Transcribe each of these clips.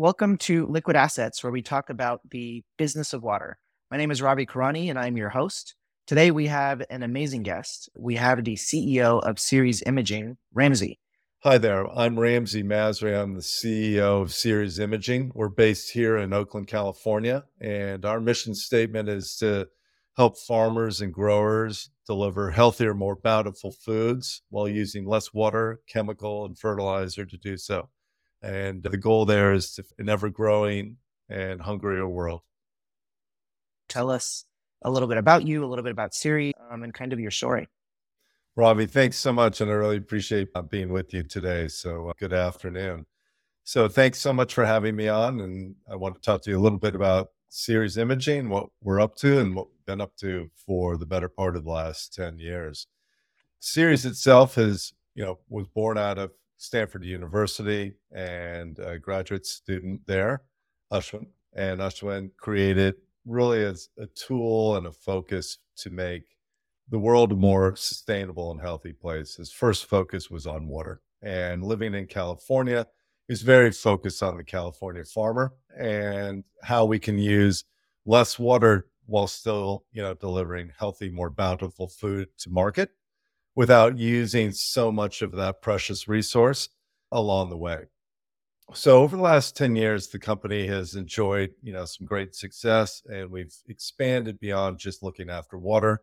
welcome to Liquid Assets, where we talk about the business of water. My name is Ravi Karani, and I'm your host. Today, we have an amazing guest. We have the CEO of Ceres Imaging, Ramsey. Hi there. I'm Ramsey Masri. I'm the CEO of Ceres Imaging. We're based here in Oakland, California, and our mission statement is to help farmers and growers deliver healthier, more bountiful foods while using less water, chemical, and fertilizer to do so. And the goal there is to an ever growing and hungrier world. Tell us a little bit about you, a little bit about Ceres, um, and kind of your story. Robbie, thanks so much. And I really appreciate uh, being with you today. So, uh, good afternoon. So, thanks so much for having me on. And I want to talk to you a little bit about Ceres Imaging, what we're up to, and what we've been up to for the better part of the last 10 years. Ceres itself is, you know, was born out of Stanford University and a graduate student there, Ashwin. And Ashwin created really as a tool and a focus to make the world a more sustainable and healthy place. His first focus was on water. And living in California, is very focused on the California farmer and how we can use less water while still, you know, delivering healthy, more bountiful food to market without using so much of that precious resource along the way. So over the last 10 years, the company has enjoyed, you know, some great success and we've expanded beyond just looking after water.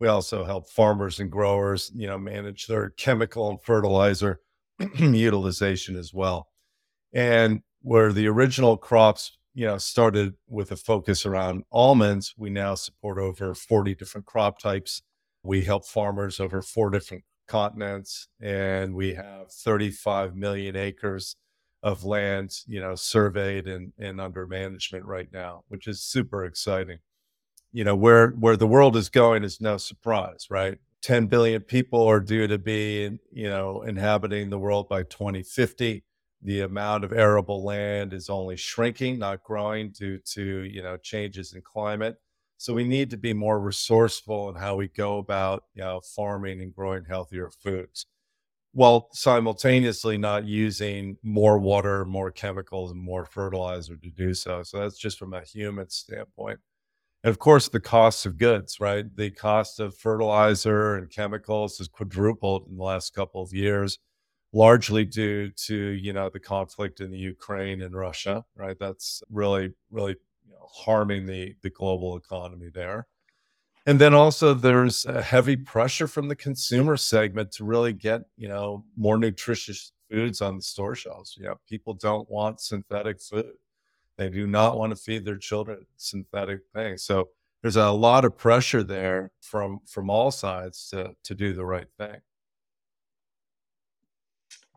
We also help farmers and growers, you know, manage their chemical and fertilizer utilization as well. And where the original crops, you know, started with a focus around almonds, we now support over 40 different crop types. We help farmers over four different continents, and we have 35 million acres of land, you know, surveyed and, and under management right now, which is super exciting. You know, where where the world is going is no surprise, right? 10 billion people are due to be, you know, inhabiting the world by 2050 the amount of arable land is only shrinking, not growing due to you know changes in climate. So we need to be more resourceful in how we go about you know farming and growing healthier foods, while simultaneously not using more water, more chemicals, and more fertilizer to do so. So that's just from a human standpoint. And of course, the cost of goods, right? The cost of fertilizer and chemicals has quadrupled in the last couple of years largely due to you know the conflict in the Ukraine and Russia, right? That's really really you know, harming the the global economy there. And then also there's a heavy pressure from the consumer segment to really get you know more nutritious foods on the store shelves. You know, people don't want synthetic food. They do not want to feed their children synthetic things. So there's a lot of pressure there from from all sides to to do the right thing.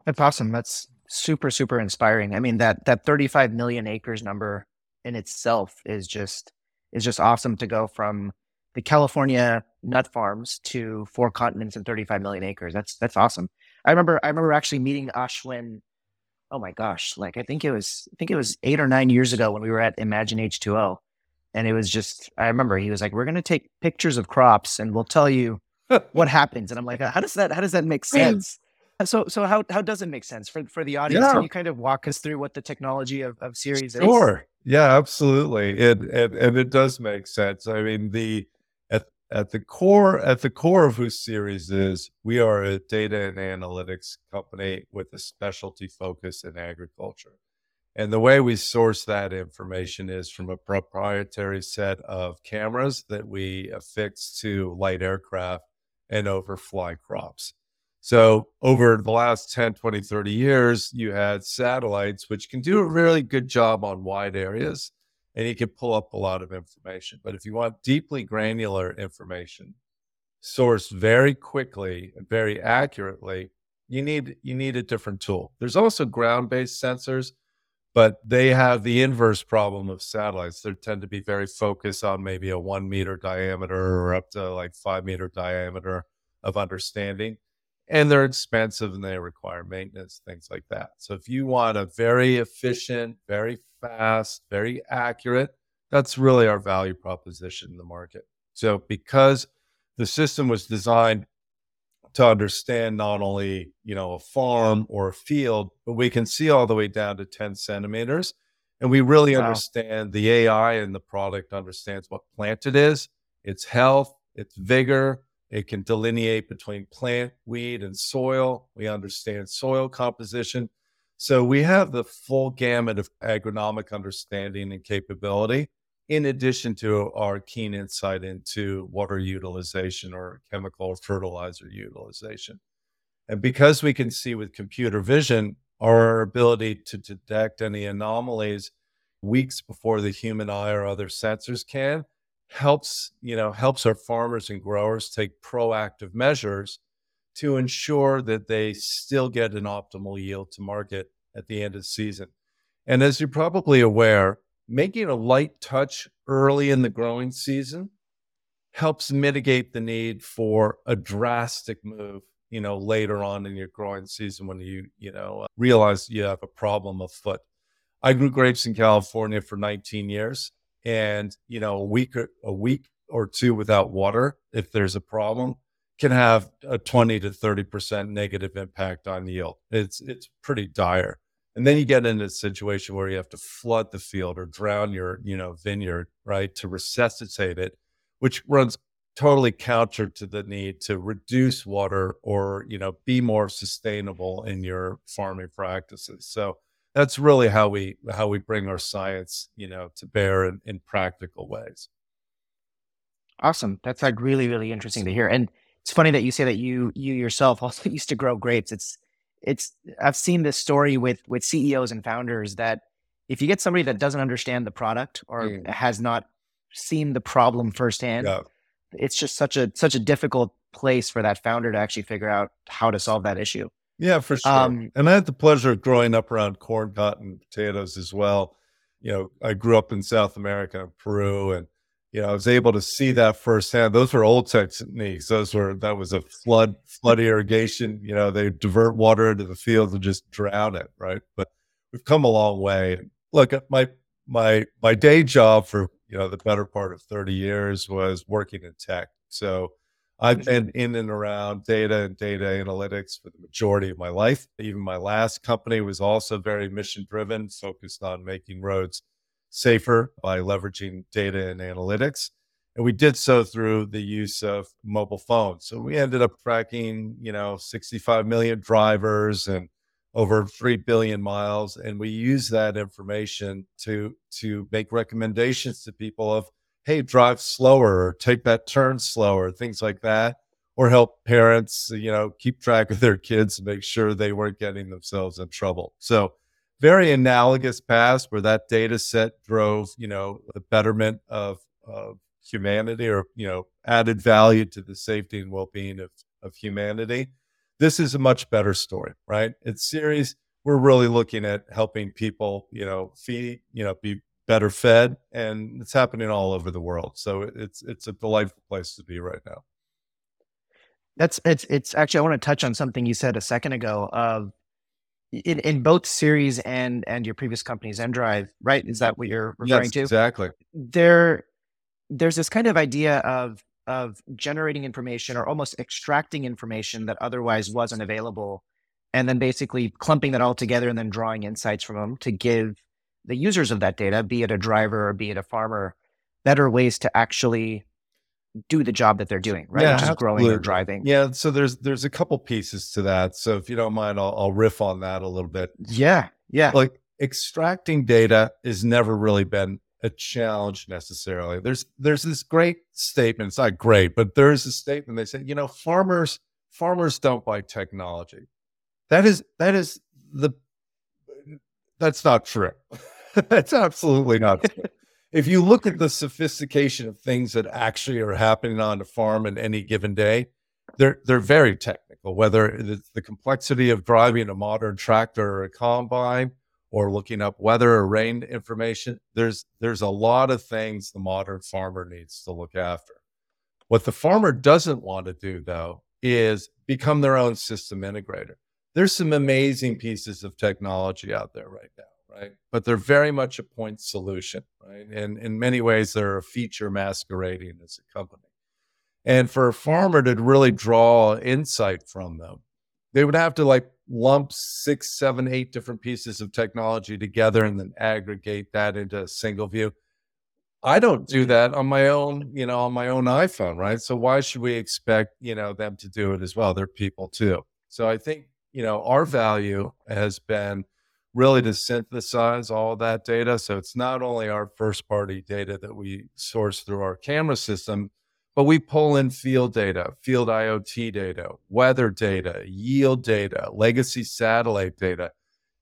That's awesome. That's super, super inspiring. I mean, that that 35 million acres number in itself is just is just awesome to go from the California nut farms to four continents and 35 million acres. That's that's awesome. I remember I remember actually meeting Ashwin. Oh my gosh, like I think it was I think it was eight or nine years ago when we were at Imagine H2O. And it was just I remember he was like, We're gonna take pictures of crops and we'll tell you what happens. And I'm like, how does that how does that make sense? So, so how how does it make sense for for the audience? Yeah. Can you kind of walk us through what the technology of, of Ceres is? Sure. Yeah, absolutely. It, it and it does make sense. I mean, the at at the core at the core of who Ceres is, we are a data and analytics company with a specialty focus in agriculture. And the way we source that information is from a proprietary set of cameras that we affix to light aircraft and overfly crops. So over the last 10, 20, 30 years, you had satellites, which can do a really good job on wide areas and you can pull up a lot of information. But if you want deeply granular information sourced very quickly and very accurately, you need you need a different tool. There's also ground-based sensors, but they have the inverse problem of satellites. They tend to be very focused on maybe a one meter diameter or up to like five meter diameter of understanding and they're expensive and they require maintenance, things like that. So if you want a very efficient, very fast, very accurate, that's really our value proposition in the market. So because the system was designed to understand not only, you know, a farm or a field, but we can see all the way down to 10 centimeters. And we really Wow. understand the AI and the product understands what plant it is, its health, its vigor. It can delineate between plant, weed, and soil. We understand soil composition. So we have the full gamut of agronomic understanding and capability, in addition to our keen insight into water utilization or chemical or fertilizer utilization. And because we can see with computer vision, our ability to detect any anomalies weeks before the human eye or other sensors can helps, you know, helps our farmers and growers take proactive measures to ensure that they still get an optimal yield to market at the end of the season. And as you're probably aware, making a light touch early in the growing season helps mitigate the need for a drastic move you know later on in your growing season when you you know uh, realize you have a problem afoot i grew grapes in california for 19 years and you know a week or, a week or two without water if there's a problem can have a 20 to 30% negative impact on yield. It's it's pretty dire. And then you get into a situation where you have to flood the field or drown your you know vineyard right to resuscitate it which runs totally counter to the need to reduce water or you know be more sustainable in your farming practices. So that's really how we how we bring our science you know to bear in, in practical ways Awesome. That's like really, really interesting to hear. And it's funny that you say that you you yourself also used to grow grapes. It's it's I've seen this story with with CEOs and founders that if you get somebody that doesn't understand the product or Mm. has not seen the problem firsthand, yeah it's just such a such a difficult place for that founder to actually figure out how to solve that issue. Yeah, for sure. Um, and I had the pleasure of growing up around corn, cotton, potatoes as well. You know, I grew up in South America, Peru, and you know, I was able to see that firsthand. Those were old techniques. Those were that was a flood flood irrigation. You know, they divert water into the fields and just drown it, right? But we've come a long way. Look, uh, my my my day job for you know the better part of 30 years was working in tech. So I've mm-hmm. been in and around data and data analytics for the majority of my life. Even my last company was also very mission driven, focused on making roads safer by leveraging data and analytics. And we did so through the use of mobile phones. So we ended up tracking, you know, 65 million drivers and over 3 billion miles. And we use that information to, to make recommendations to people of, hey, drive slower or take that turn slower, things like that, or help parents, you know, keep track of their kids and make sure they weren't getting themselves in trouble. So, very analogous past where that data set drove, you know, the betterment of, of humanity or, you know, added value to the safety and well being of, of humanity. This is a much better story, right? It's Ceres. We're really looking at helping people, you know, feed, you know, be better fed, and it's happening all over the world. So it's it's a delightful place to be right now. That's it's it's actually I want to touch on something you said a second ago of in, in both Ceres and and your previous company Zendrive, right? Is that what you're referring Yes, to? exactly. There there's this kind of idea of of generating information or almost extracting information that otherwise wasn't available and then basically clumping that all together and then drawing insights from them to give the users of that data, be it a driver or be it a farmer, better ways to actually do the job that they're doing, right? Yeah, Which is growing or driving. Yeah, so there's there's a couple pieces to that. So if you don't mind, I'll, I'll riff on that a little bit. Yeah. Yeah. Like extracting data has never really been a challenge necessarily. There's there's this great statement. It's not great, but there's a statement. They say, you know, farmers farmers don't buy technology. That is that is the that's not true. that's absolutely not true. If you look at the sophistication of things that actually are happening on the farm in any given day, they're they're very technical. Whether it's the complexity of driving a modern tractor or a combine, or looking up weather or rain information, there's there's a lot of things the modern farmer needs to look after. What the farmer doesn't want to do though is become their own system integrator. There's some amazing pieces of technology out there right now, right? But they're very much a point solution, right? And in many ways, they're a feature masquerading as a company. And for a farmer to really draw insight from them, they would have to like lump six, seven, eight different pieces of technology together and then aggregate that into a single view. I don't do that on my own, you know, on my own iPhone, right? So why should we expect, you know, them to do it as well? They're people too. So I think, you know, our value has been really to synthesize all that data. So it's not only our first party data that we source through our camera system, but we pull in field data, field IoT data, weather data, yield data, legacy satellite data.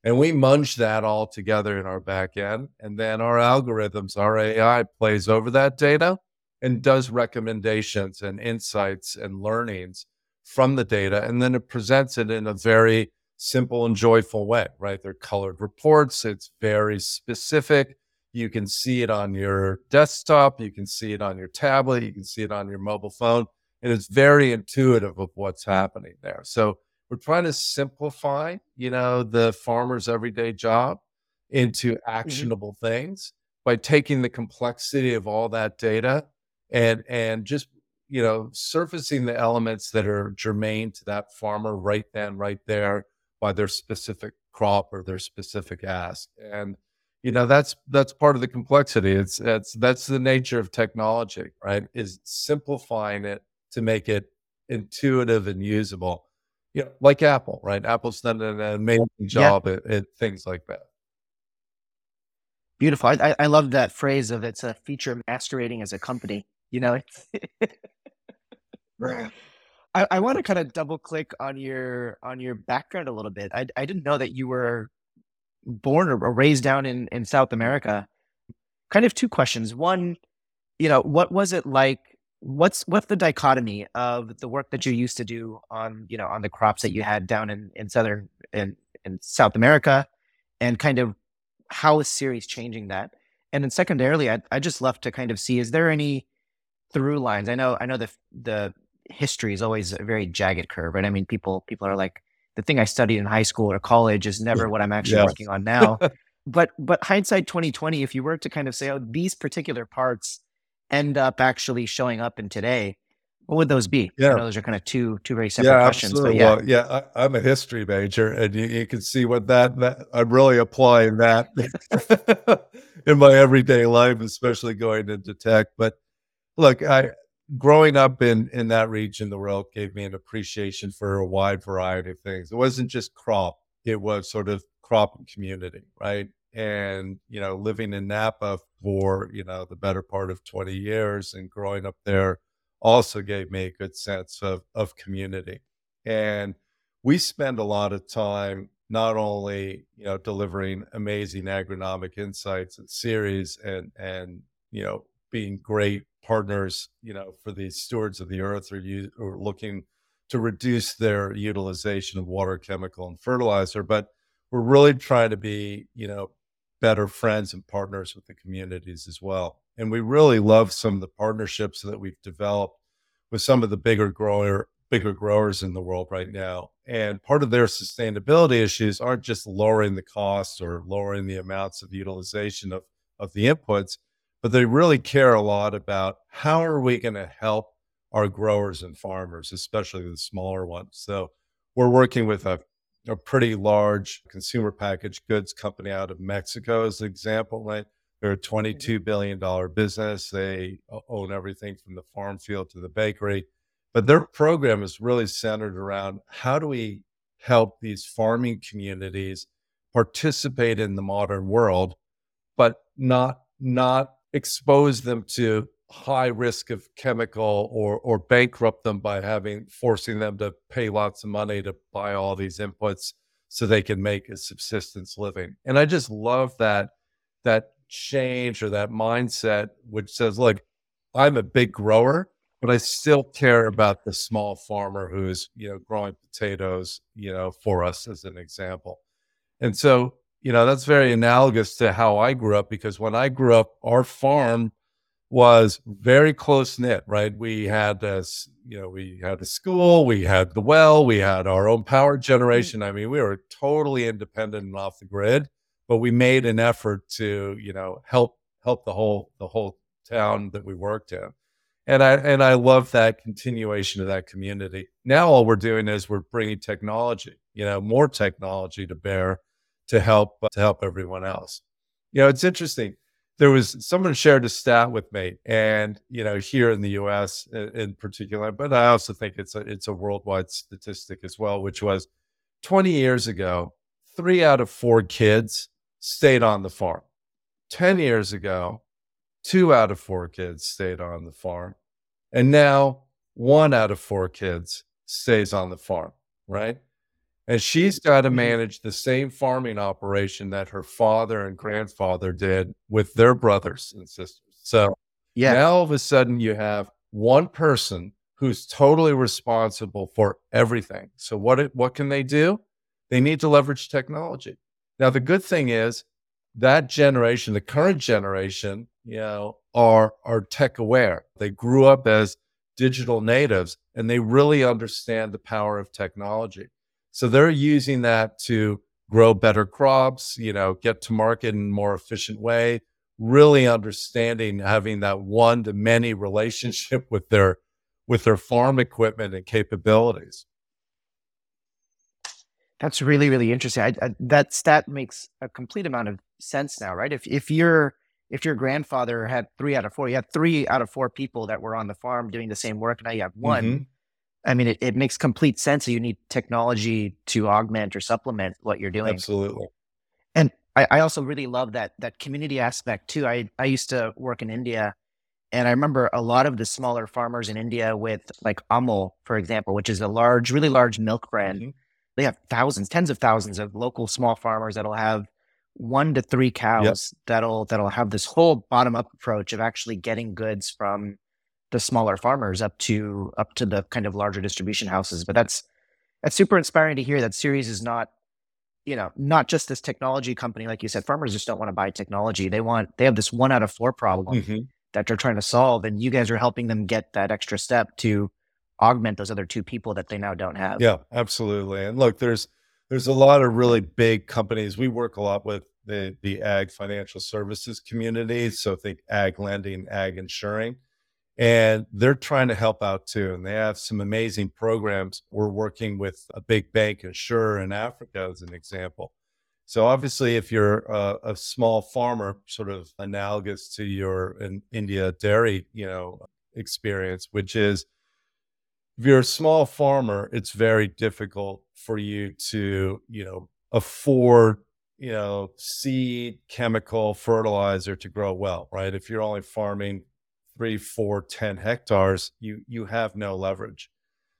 And we munch that all together in our back end. And then our algorithms, our AI plays over that data and does recommendations and insights and learnings from the data. And then it presents it in a very simple and joyful way, right? They're colored reports, it's very specific. You can see it on your desktop, you can see it on your tablet, you can see it on your mobile phone. And it's very intuitive of what's happening there. So we're trying to simplify, you know, the farmer's everyday job into mm-hmm. actionable mm-hmm. things by taking the complexity of all that data and and just you know surfacing the elements that are germane to that farmer right then right there by their specific crop or their specific ask and you know that's that's part of the complexity it's that's that's the nature of technology right is simplifying it to make it intuitive and usable you know, like Apple, right? Apple's done an amazing job yeah. at, at, things like that. Beautiful. I, I love that phrase of it's a feature masquerading as a company. You know, I, I want to kind of double click on your on your background a little bit. I, I didn't know that you were born or raised down in, in South America. Kind of two questions. One, you know, what was it like what's what's the dichotomy of the work that you used to do on you know on the crops that you had down in in southern in in South America, and kind of how is Ceres changing that? And then secondarily, I I just love to kind of see is there any through lines? I know I know the the history is always a very jagged curve, right? I mean, people people are like the thing I studied in high school or college is never what I'm actually working on now. but but hindsight 2020, if you were to kind of say, oh, these particular parts end up actually showing up in today, what would those be? Yeah, those are kind of two two very separate yeah, questions. Absolutely. yeah, well, yeah, I, am a history major, and you, you, can see what that, that I'm really applying that in my everyday life, especially going into tech. But look, I growing up in in that region, the world gave me an appreciation for a wide variety of things. It wasn't just crop; it was sort of crop and community, right? and you know living in napa for you know the better part of 20 years and growing up there also gave me a good sense of of community and we spend a lot of time not only you know delivering amazing agronomic insights and Ceres and and you know being great partners you know for these stewards of the earth or you are looking to reduce their utilization of water chemical and fertilizer but we're really trying to be you know better friends and partners with the communities as well. And we really love some of the partnerships that we've developed with some of the bigger grower bigger growers in the world right now. And part of their sustainability issues aren't just lowering the costs or lowering the amounts of utilization of, of the inputs, but they really care a lot about how are we going to help our growers and farmers, especially the smaller ones. So we're working with a a pretty large consumer packaged goods company out of Mexico, as an example, right? They're a mm-hmm. $22 billion business. They own everything from the farm field to the bakery. But their program is really centered around how do we help these farming communities participate in the modern world, but not, not expose them to high risk of chemical or or bankrupt them by having forcing them to pay lots of money to buy all these inputs so they can make a subsistence living. And I just love that that change or that mindset which says, look, I'm a big grower, but I still care about the small farmer who's, you know, growing potatoes, you know, for us as an example. And so, you know, that's very analogous to how I grew up because when I grew up, our farm was very close knit, right? We had this, you know, we had a school, we had the well, we had our own power mm. generation. I mean, we were totally independent and off the grid, but we made an effort to, you know, help help the whole the whole town that we worked in. And I and I love that continuation of that community. Now all we're doing is we're bringing technology, you know, more technology to bear to help uh, to help everyone else. You know, it's interesting. There was someone shared a stat with me, and you know, here in the U.S. in particular, but I also think it's a it's a worldwide statistic as well, which was 20 years ago, three out of four kids stayed on the farm. 10 years ago, two out of four kids stayed on the farm. And now one out of four kids stays on the farm, right? And she's got to mm-hmm. manage the same farming operation that her father and grandfather did with their brothers and sisters. So yeah. now all of a sudden you have one person who's totally responsible for everything. So what what can they do? They need to leverage technology. Now the good thing is that generation, the current generation, you know, are are tech aware. They grew up as digital natives and they really understand the power of technology. So they're using that to grow better crops, you know, get to market in a more efficient way, really understanding having that one to many relationship with their with their farm equipment and capabilities. That's really, really interesting. I, I, that stat makes a complete amount of sense now, right? If if your if your grandfather had three out of four, you had three out of four people that were on the farm doing the same work. Now you have one. Mm-hmm. I mean, it, it makes complete sense that you need technology to augment or supplement what you're doing. Absolutely. And I, I also really love that that community aspect too. I I used to work in India, and I remember a lot of the smaller farmers in India with like Amul, for example, which is a large, really large milk brand. Mm-hmm. They have thousands, tens of thousands of local small farmers that'll have one to three cows yep. that'll that'll have this whole bottom up approach of actually getting goods from the smaller farmers up to up to the kind of larger distribution houses. But that's that's super inspiring to hear that Ceres is not, you know, not just this technology company, like you said, farmers just don't want to buy technology. They want they have this one out of four problem mm-hmm. that they're trying to solve. And you guys are helping them get that extra step to augment those other two people that they now don't have. Yeah, absolutely. And look, there's there's a lot of really big companies. We work a lot with the the ag financial services community. So think ag lending, ag insuring. And they're trying to help out too. And they have some amazing programs. We're working with a big bank insurer in Africa as an example. So obviously, if you're a, a small farmer, sort of analogous to your in India dairy, you know, experience, which is if you're a small farmer, it's very difficult for you to, you know, afford, you know, seed, chemical, fertilizer to grow well, right? If you're only farming three, four, ten hectares, you you have no leverage.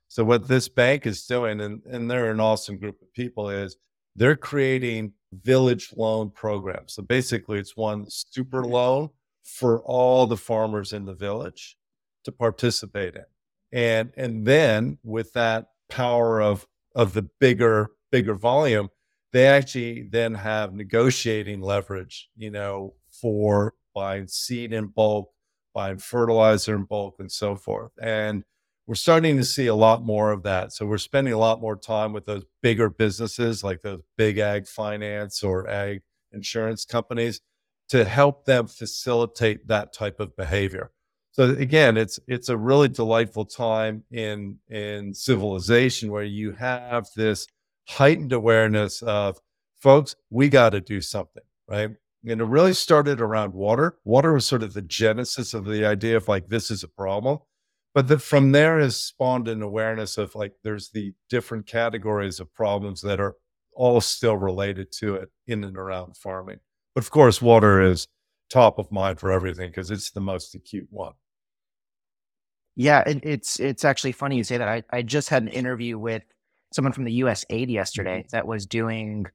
So what this bank is doing, and, and they're an awesome group of people, is they're creating village loan programs. So basically it's one super loan for all the farmers in the village to participate in and and then with that power of of the bigger bigger volume they actually then have negotiating leverage you know for buying seed in bulk buying fertilizer in bulk and so forth. And we're starting to see a lot more of that. So we're spending a lot more time with those bigger businesses like those big ag finance or ag insurance companies to help them facilitate that type of behavior. So again, it's it's a really delightful time in in civilization where you have this heightened awareness of folks, we got to do something, right? And it really started around water. Water was sort of the genesis of the idea of like this is a problem. But the, from there has spawned an awareness of like there's the different categories of problems that are all still related to it in and around farming. But of course, water is top of mind for everything because it's the most acute one. Yeah, it, it's it's actually funny you say that. I, I just had an interview with someone from the USAID yesterday mm-hmm. that was doing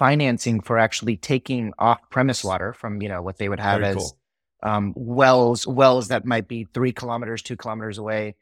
financing for actually taking off premise water from you know what they would have Very as cool. um, wells wells that might be three kilometers, two kilometers away,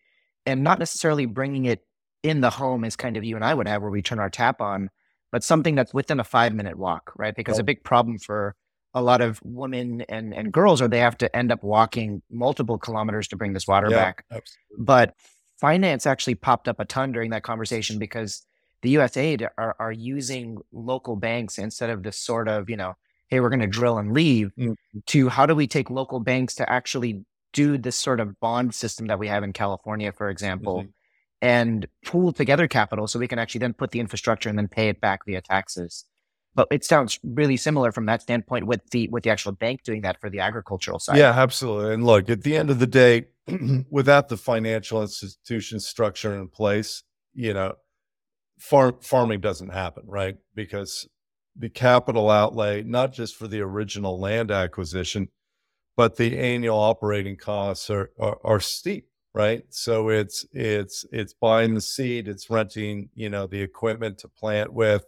and not necessarily bringing it in the home as kind of you and I would have where we turn our tap on, but something that's within a five minute walk, right? Because a big problem for a lot of women and, and girls are they have to end up walking multiple kilometers to bring this water yeah, back. Absolutely. But finance actually popped up a ton during that conversation because the USAID are, are using local banks instead of this sort of, you know, hey, we're going to drill and leave mm-hmm. to how do we take local banks to actually do this sort of bond system that we have in California, for example, Mhm. and pool together capital so we can actually then put the infrastructure and then pay it back via taxes. But it sounds really similar from that standpoint with the with the actual bank doing that for the agricultural side. Yeah, absolutely. And look, at the end of the day, without the financial institution structure in place, you know, farm farming doesn't happen, right? Because the capital outlay, not just for the original land acquisition, but the annual operating costs are, are, are steep, right? So it's it's it's buying the seed, it's renting, you know, the equipment to plant with,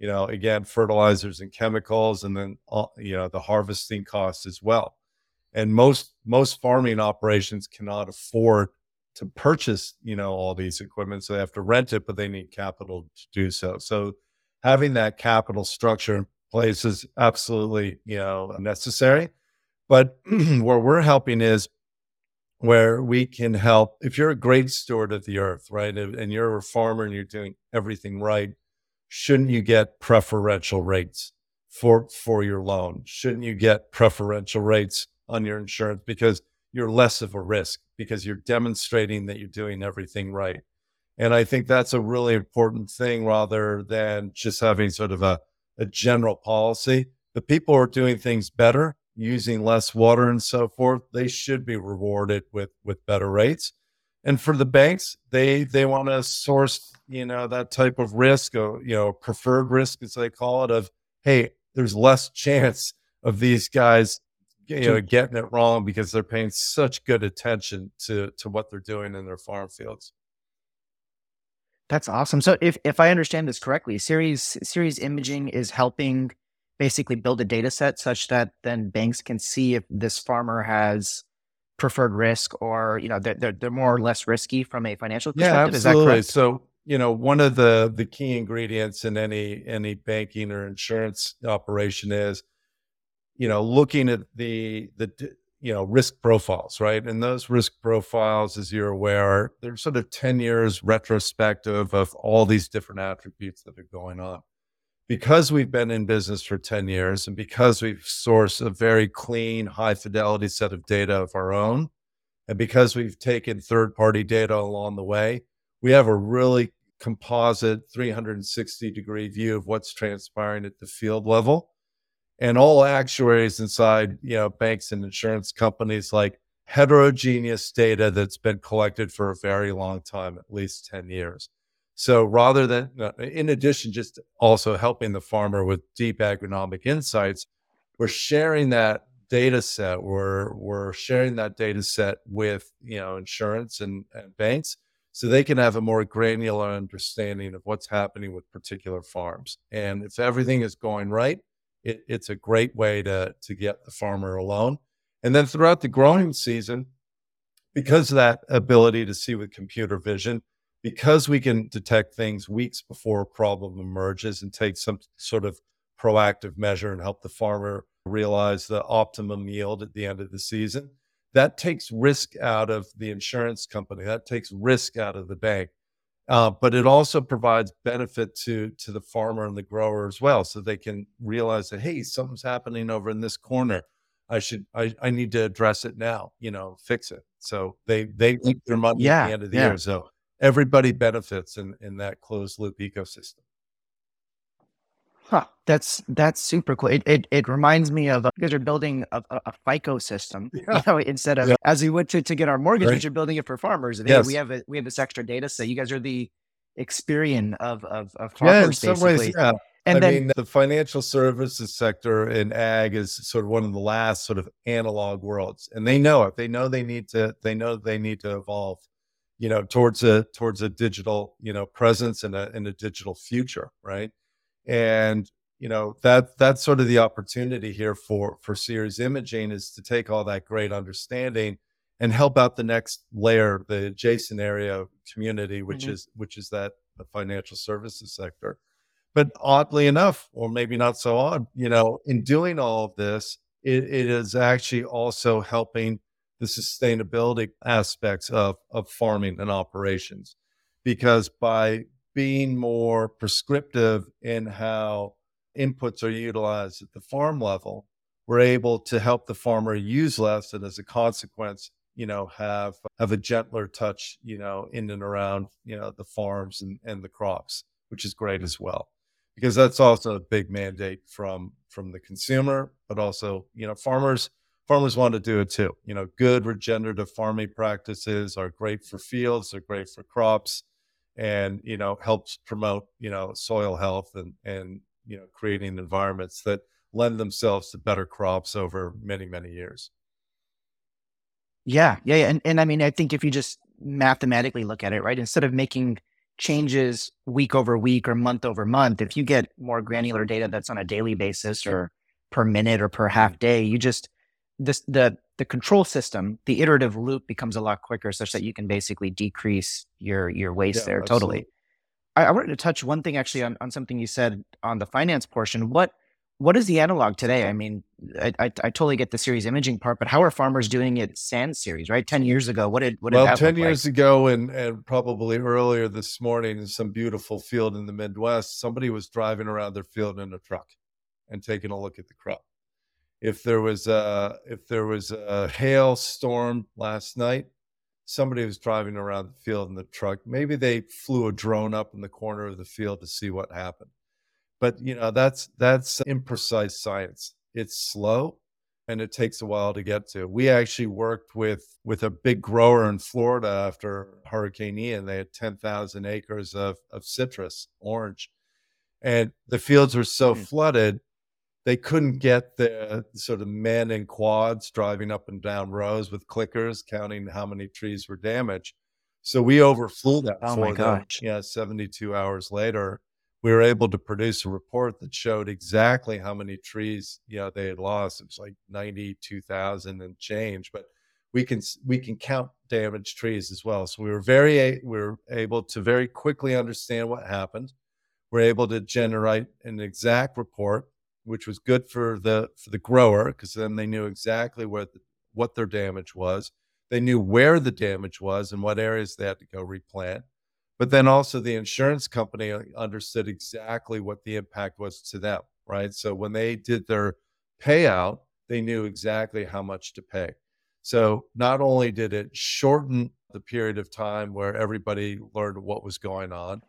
you know, again, fertilizers and chemicals, and then uh, you know the harvesting costs as well. And most most farming operations cannot afford to purchase, you know, all these equipment, so they have to rent it, but they need capital to do so. So having that capital structure in place is absolutely, you know, necessary. But where we're helping is where we can help. If you're a great steward of the earth, right, and you're a farmer and you're doing everything right, shouldn't you get preferential rates for for your loan? Shouldn't you get preferential rates on your insurance because you're less of a risk because you're demonstrating that you're doing everything right? And I think that's a really important thing rather than just having sort of a, a general policy. The people who are doing things better, using less water and so forth, they should be rewarded with with better rates. And for the banks, they they want to source, you know, that type of risk, or you know, preferred risk as they call it, of hey, there's less chance of these guys you know getting it wrong because they're paying such good attention to to what they're doing in their farm fields. That's awesome. So if if I understand this correctly, Ceres Ceres Imaging is helping basically build a data set such that then banks can see if this farmer has preferred risk or you know they're they're, they're more or less risky from a financial Yeah, perspective. Is that absolutely. correct? So, you know, one of the the key ingredients in any any banking or insurance operation is, you know, looking at the the you know risk profiles, right? And those risk profiles, as you're aware, they're sort of 10 years retrospective of all these different attributes that are going on. Because we've been in business for 10 years and because we've sourced a very clean, high fidelity set of data of our own, and because we've taken third party data along the way, we have a really composite 360 degree view of what's transpiring at the field level. And all actuaries inside, you know, banks and insurance companies like heterogeneous data that's been collected for a very long time, at least 10 years. So rather than, uh, in addition, just also helping the farmer with deep agronomic insights, we're sharing that data set. We're we're sharing that data set with you know insurance and, and banks, so they can have a more granular understanding of what's happening with particular farms. And if everything is going right, it, it's a great way to to get the farmer alone. And then throughout the growing season, because of that ability to see with computer vision, because we can detect things weeks before a problem emerges and take some sort of proactive measure and help the farmer realize the optimum yield at the end of the season, that takes risk out of the insurance company. That takes risk out of the bank. Uh, but it also provides benefit to to the farmer and the grower as well, so they can realize that hey, something's happening over in this corner. I should I, I need to address it now. You know, fix it. So they they make their money at the end of the yeah. year. So everybody benefits in in that closed loop ecosystem. Huh. That's that's super cool. It it, it reminds me of uh, you guys are building a, a, a FICO system, you know, instead of Yeah. as we would to, to get our mortgage, Right. you're building it for farmers. And hey, we have a, we have this extra data set. You guys are the Experian of of, of Yeah, in farmers, some basically. ways, yeah. And I then mean, the financial services sector in ag is sort of one of the last sort of analog worlds, and they know it. They know they need to. They know they need to evolve, you know, towards a towards a digital, you know, presence and a in a digital future, right? And you know that that's sort of the opportunity here for for Ceres Imaging is to take all that great understanding and help out the next layer, the adjacent area community, which Mhm. is which is that the financial services sector. But oddly enough, or maybe not so odd, you know, in doing all of this, it, it is actually also helping the sustainability aspects of, of farming and operations. Because by being more prescriptive in how inputs are utilized at the farm level, we're able to help the farmer use less and as a consequence, you know, have have a gentler touch, you know, in and around, you know, the farms and, and the crops, which is great as well. Because that's also a big mandate from from the consumer, but also, you know, farmers farmers want to do it too. You know, good regenerative farming practices are great for fields, they're great for crops, and you know, helps promote, you know, soil health and and you know, creating environments that lend themselves to better crops over many, many years. Yeah, yeah, yeah. And and I mean, I think if you just mathematically look at it, right, instead of making changes week over week or month over month, if you get more granular data that's on a daily basis or per minute or per half day, you just this the the control system, the iterative loop becomes a lot quicker, such that you can basically decrease your your waste Yeah, there absolutely. totally. I, I wanted to touch one thing actually on, on something you said on the finance portion. What what is the analog today? I mean, I, I, I totally get the Ceres imaging part, but how are farmers doing it sans Ceres? Right, ten years ago, what did what did Well, 10 look like? years ago and and probably earlier this morning in some beautiful field in the Midwest, somebody was driving around their field in a truck and taking a look at the crop. If there was a if there was a hail storm last night, somebody was driving around the field in the truck. Maybe they flew a drone up in the corner of the field to see what happened. But you know, that's that's imprecise science. It's slow and it takes a while to get to. We actually worked with with a big grower in Florida after Hurricane Ian. They had 10,000 acres of of citrus, orange, and the fields were so Mm. flooded they couldn't get the sort of men in quads driving up and down rows with clickers counting how many trees were damaged. So we overflew that Oh my for them. gosh. Yeah, 72 hours later, we were able to produce a report that showed exactly how many trees, you know, they had lost. It was like 92,000 and change, but we can we can count damaged trees as well. So we were very we were able to very quickly understand what happened. We're able to generate an exact report which was good for the for the grower because then they knew exactly where the, what their damage was. They knew where the damage was and what areas they had to go replant. But then also the insurance company uh, understood exactly what the impact was to them, right? So when they did their payout, they knew exactly how much to pay. So not only did it shorten the period of time where everybody learned what was going on,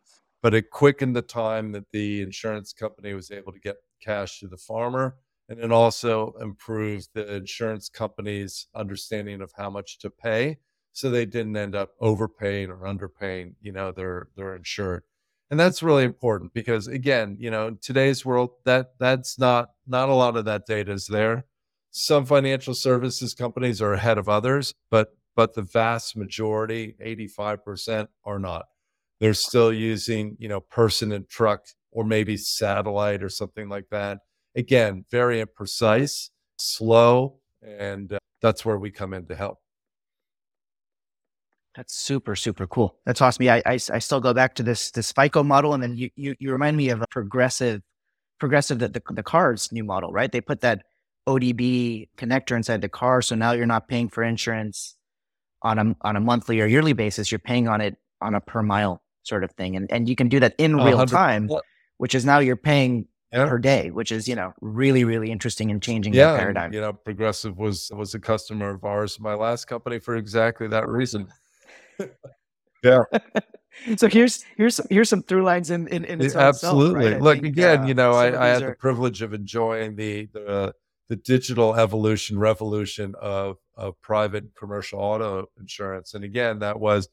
but it quickened the time that the insurance company was able to get cash to the farmer and it also improved the insurance company's understanding of how much to pay so they didn't end up overpaying or underpaying you know their their insured. And that's really important because again you know in today's world that that's not not a lot of that data is there. Some financial services companies are ahead of others but but the vast majority 85% are not they're still using you know person and truck or maybe satellite or something like that again very imprecise slow and uh, that's where we come in to help That's super, super cool. That's awesome. Yeah, I, I, I still go back to this this FICO model, and then you you, you remind me of a progressive, progressive the, the the car's new model, right? They put that ODB connector inside the car, so now you're not paying for insurance on a on a monthly or yearly basis. You're paying on it on a per mile sort of thing, and and you can do that in real time, which is now you're paying Yeah. per day, which is you know really really interesting and changing yeah and, paradigm. you know progressive was was a customer of ours my last company for exactly that reason yeah so here's here's some, here's some through lines in in, in Yeah, its own absolutely. right? Look think, again, uh, you know, I, I had the privilege of enjoying the the the digital evolution, revolution of of private commercial auto insurance. And again, that was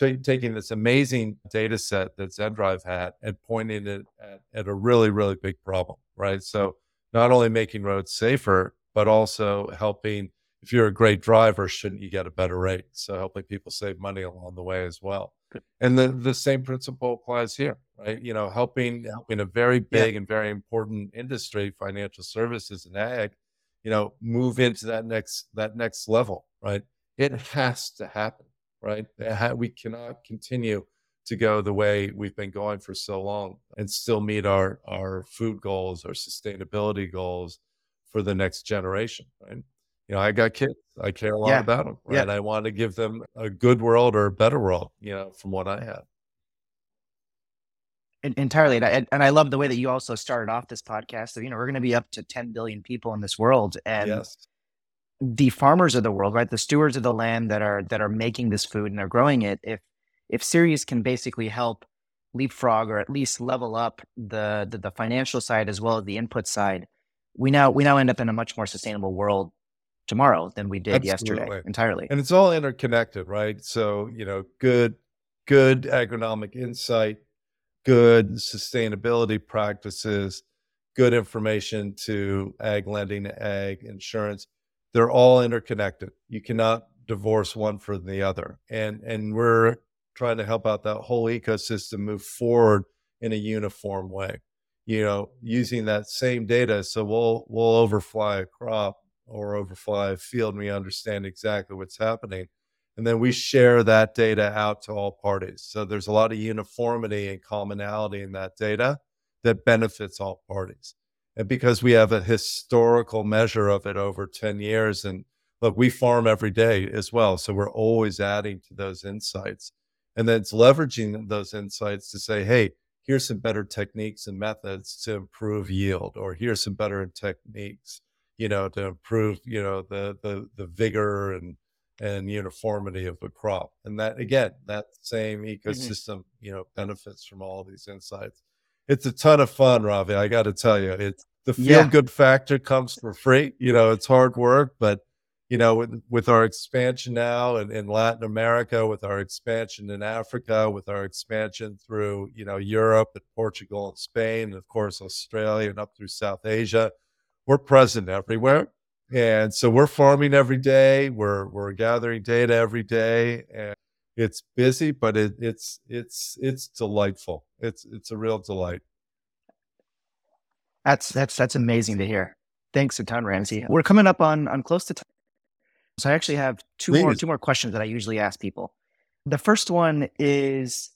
ta- taking this amazing data set that ZenDrive had and pointing it at, at a really, really big problem, right? So not only making roads safer, but also helping if you're a great driver, shouldn't you get a better rate? So helping people save money along the way as well. And the, the same principle applies here, right? You know, helping helping a very Yeah. big and very important industry, financial services and ag, you know, move into that next that next level, right? It has to happen, right? We cannot continue to go the way we've been going for so long and still meet our our food goals, our sustainability goals for the next generation, right? You know, I got kids. I care a lot Yeah. about them, Yeah. right? I want to give them a good world or a better world, you know, from what I have. Entirely and I, and I love the way that you also started off this podcast so, you know we're going to be up to 10 billion people in this world and yes. The farmers of the world, right, the stewards of the land that are that are making this food and they're growing it, if if Ceres can basically help leapfrog or at least level up the, the the financial side as well as the input side, we now we now end up in a much more sustainable world tomorrow than we did Absolutely. yesterday entirely. And it's all interconnected, right? So, you know, good good agronomic insight, good sustainability practices, good information to ag lending, ag insurance. They're all interconnected. You cannot divorce one from the other. And and we're trying to help out that whole ecosystem move forward in a uniform way. You know, using that same data. So we'll we'll overfly a crop or overfly a field and we understand exactly what's happening. And then we share that data out to all parties. So there's a lot of uniformity and commonality in that data that benefits all parties. And because we have a historical measure of it over 10 years, and look, we farm every day as well. So we're always adding to those insights. And then it's leveraging those insights to say, hey, here's some better techniques and methods to improve yield, or here's some better techniques, you know, to improve, you know, the the the vigor and and uniformity of the crop. And that again, that same mm-hmm. ecosystem, mm-hmm. you know, benefits from all these insights. It's a ton of fun, Ravi. I got to tell you, it's the feel yeah. good factor comes for free. You know, it's hard work, but you know, with, with our expansion now in, in Latin America, with our expansion in Africa, with our expansion through, you know, Europe and Portugal and Spain, and of course, Australia and up through South Asia, we're present everywhere. And so we're farming every day. We're, we're gathering data every day and it's busy, but it, it's, it's, it's delightful. It's, it's a real delight. That's, that's, that's amazing to hear. Thanks a ton, Ramsey. We're coming up on, on close to time. So I actually have two Please. more two more questions that I usually ask people. The first one is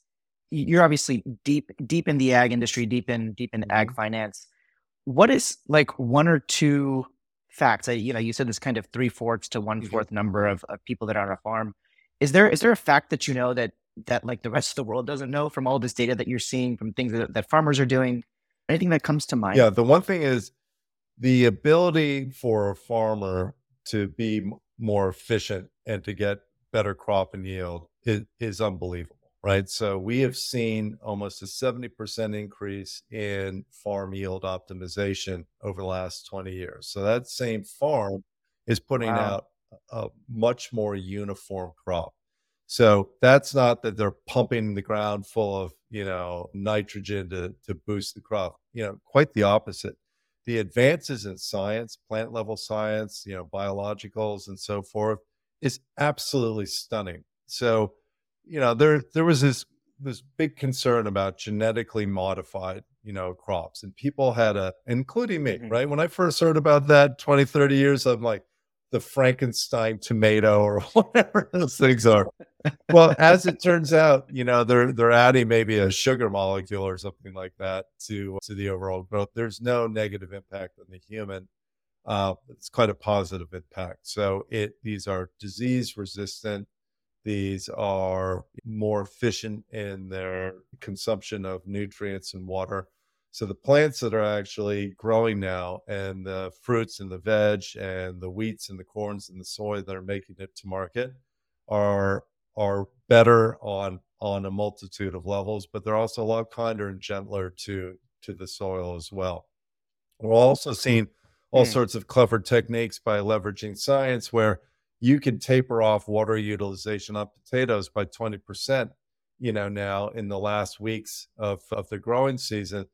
you're obviously deep deep in the ag industry, deep in deep in ag mm-hmm. finance. What is like one or two facts? I, you know, you said this kind of three fourths to one fourth mm-hmm. number of, of people that are on a farm. Is there is there a fact that you know that that like the rest of the world doesn't know from all this data that you're seeing from things that, that farmers are doing? Anything that comes to mind? Yeah, the one thing is the ability for a farmer to be more efficient and to get better crop and yield is, is unbelievable right? So we have seen almost a 70% increase in farm yield optimization over the last 20 years. So that same farm is putting wow. out a much more uniform crop. So that's not that they're pumping the ground full of, you know, nitrogen to, to boost the crop. You know, quite the opposite the advances in science, plant level science, you know, biologicals and so forth is absolutely stunning. So, you know, there there was this this big concern about genetically modified, you know, crops. And people had a including me, mm-hmm. right? When I first heard about that 20, 30 years, I'm like, the Frankenstein tomato or whatever those things are. well, as it turns out, you know, they're they're adding maybe a sugar molecule or something like that to to the overall growth. There's no negative impact on the human. Uh, it's quite a positive impact. So it these are disease resistant. These are more efficient in their consumption of nutrients and water. So the plants that are actually growing now, and the fruits and the veg, and the wheats and the corns and the soy that are making it to market, are are better on on a multitude of levels, but they're also a lot kinder and gentler to to the soil as well. We're also seeing all mm. sorts of clever techniques by leveraging science where you can taper off water utilization on potatoes by 20%, you know, now in the last weeks of, of the growing season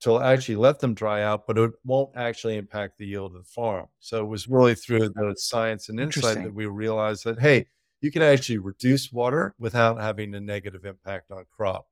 to actually let them dry out, but it won't actually impact the yield of the farm. So it was really through the science and insight that we realized that, hey, you can actually reduce water without having a negative impact on crop.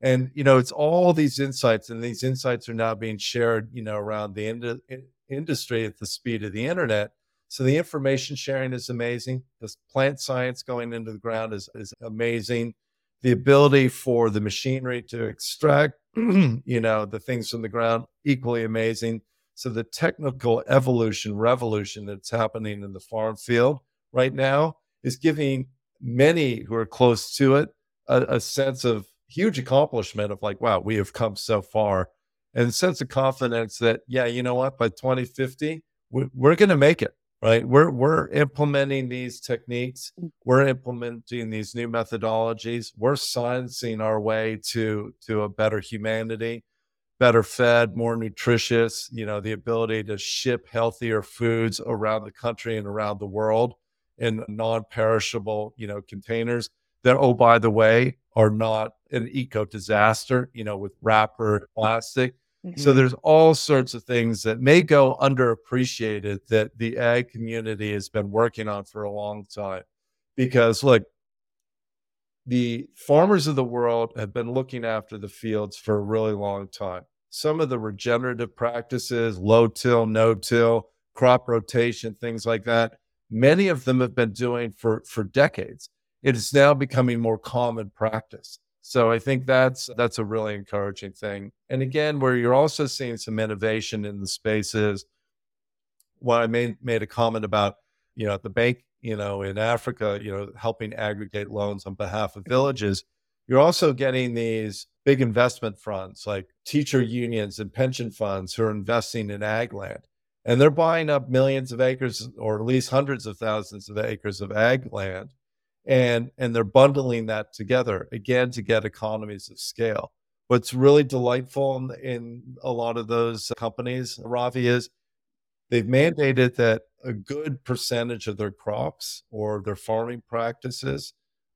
And, you know, it's all these insights, and these insights are now being shared, you know, around the ind- industry at the speed of the internet. So the information sharing is amazing. The plant science going into the ground is, is amazing. The ability for the machinery to extract you know, the things from the ground, equally amazing. So the technical evolution, revolution that's happening in the farm field right now is giving many who are close to it a, a sense of huge accomplishment of like, wow, we have come so far. And a sense of confidence that, yeah, you know what, by 2050, we're, we're going to make it. Right? We're we're implementing these techniques. Mm. We're implementing these new methodologies. We're sciencing our way to to a better humanity, better fed, more nutritious. You know, the ability to ship healthier foods around the country and around the world in non-perishable, you know, containers that, oh, by the way, are not an eco disaster, you know, with wrapper plastic. So Mhm. there's all sorts of things that may go underappreciated that the ag community has been working on for a long time. Because look, the farmers of the world have been looking after the fields for a really long time. Some of the regenerative practices, low till, no till, crop rotation, things like that, many of them have been doing for for decades. It is now becoming more common practice. So I think that's that's a really encouraging thing. And again, where you're also seeing some innovation in the spaces. What I made made a comment about, you know, at the bank, you know, in Africa, you know, helping aggregate loans on behalf of mm-hmm. villages. You're also getting these big investment funds like teacher unions and pension funds who are investing in ag land. And they're buying up millions of acres or at least hundreds of thousands of acres of ag land and and they're bundling that together again to get economies of scale. What's really delightful in, in a lot of those companies, Ravi, is they've mandated that a good percentage of their crops or their farming practices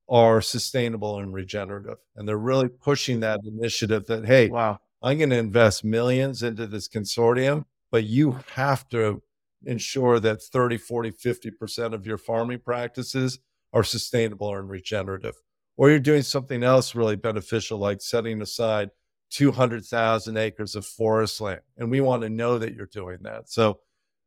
are sustainable and regenerative. And they're really pushing that initiative that, hey, Wow. I'm going to invest millions into this consortium, but you have to ensure that 30, 40, 50% of your farming practices are sustainable and regenerative. Or you're doing something else really beneficial, like setting aside 200,000 acres of forest land. And we want to know that you're doing that. So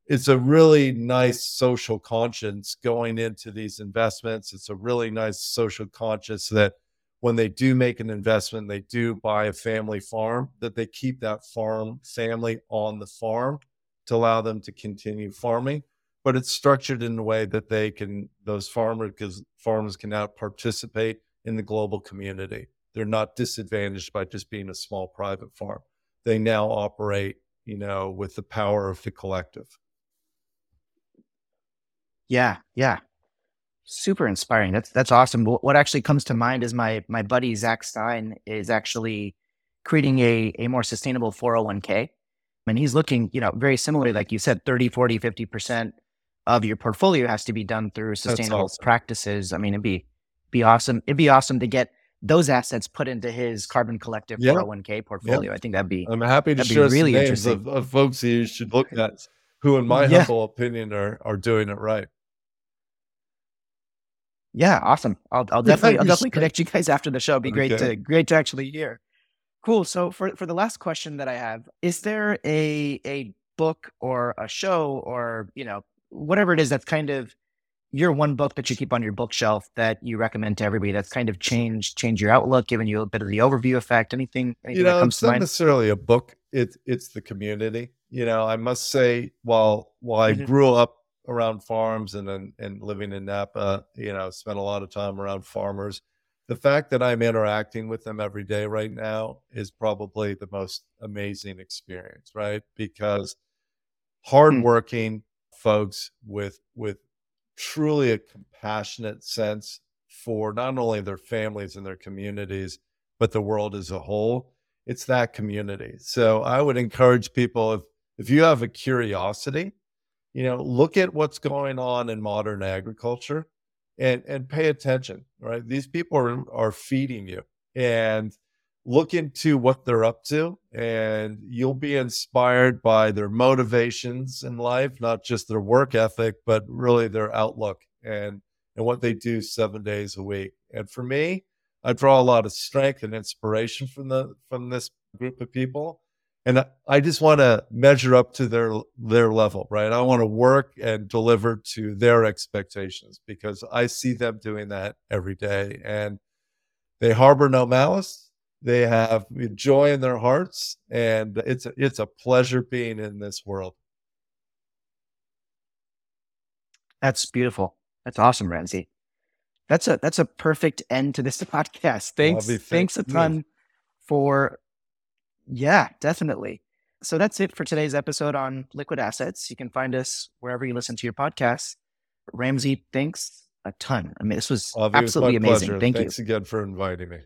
it's a really nice social conscience going into these investments. It's a really nice social conscience that when they do make an investment, they do buy a family farm, that they keep that farm family on the farm to allow them to continue farming. But it's structured in a way that they can, those farmers, because farmers can now participate in the global community. They're not disadvantaged by just being a small private farm. They now operate, you know, with the power of the collective. Yeah, yeah. Super inspiring. That's that's awesome. What actually comes to mind is my my buddy Zach Stein is actually creating a a more sustainable 401k. And he's looking, you know, very similarly, like you said, 30, 40, 50% of your portfolio has to be done through sustainable awesome. practices. I mean, it'd be be awesome. It'd be awesome to get those assets put into his carbon collective Yeah. 401k portfolio. I think that'd be I'm happy to share really some names of, of folks you should look at who, in my Yeah. humble opinion, are, are doing it right. Yeah, awesome. I'll I'll Yeah, definitely I'll definitely connect you guys after the show. It'd be great Okay. to great to actually hear. Cool. So for for the last question that I have, is there a a book or a show or you know whatever it is that's kind of your one book that you keep on your bookshelf that you recommend to everybody that's kind of changed changed your outlook, given you a bit of the overview effect, anything anything you that know, comes it's to not mind? necessarily a book. It's it's the community. You know, I must say, while while I Mhm. grew up around farms and then and living in Napa, you know, spent a lot of time around farmers. The fact that I'm interacting with them every day right now is probably the most amazing experience, right? Because Hmm. hardworking folks with with truly a compassionate sense for not only their families and their communities, but the world as a whole. It's that community. So I would encourage people if if you have a curiosity, you know, look at what's going on in modern agriculture and and pay attention, right? These people are are feeding you and look into what they're up to and you'll be inspired by their motivations in life, not just their work ethic, but really their outlook and and what they do 7 days a week. And for me, I draw a lot of strength and inspiration from the from this group of people and I, I just want to measure up to their their level, right? I want to work and deliver to their expectations because I see them doing that every day, and they harbor no malice. They have joy in their hearts, and it's a, it's a pleasure being in this world. That's beautiful. That's awesome, Ramsey. That's a that's a perfect end to this podcast. Thanks thanks a ton for yeah, definitely. So that's it for today's episode on liquid assets. You can find us wherever you listen to your podcasts. Ramsey, thanks a ton. I mean, this was Avi, it was absolutely amazing. pleasure. Thank Thanks you. again for inviting me.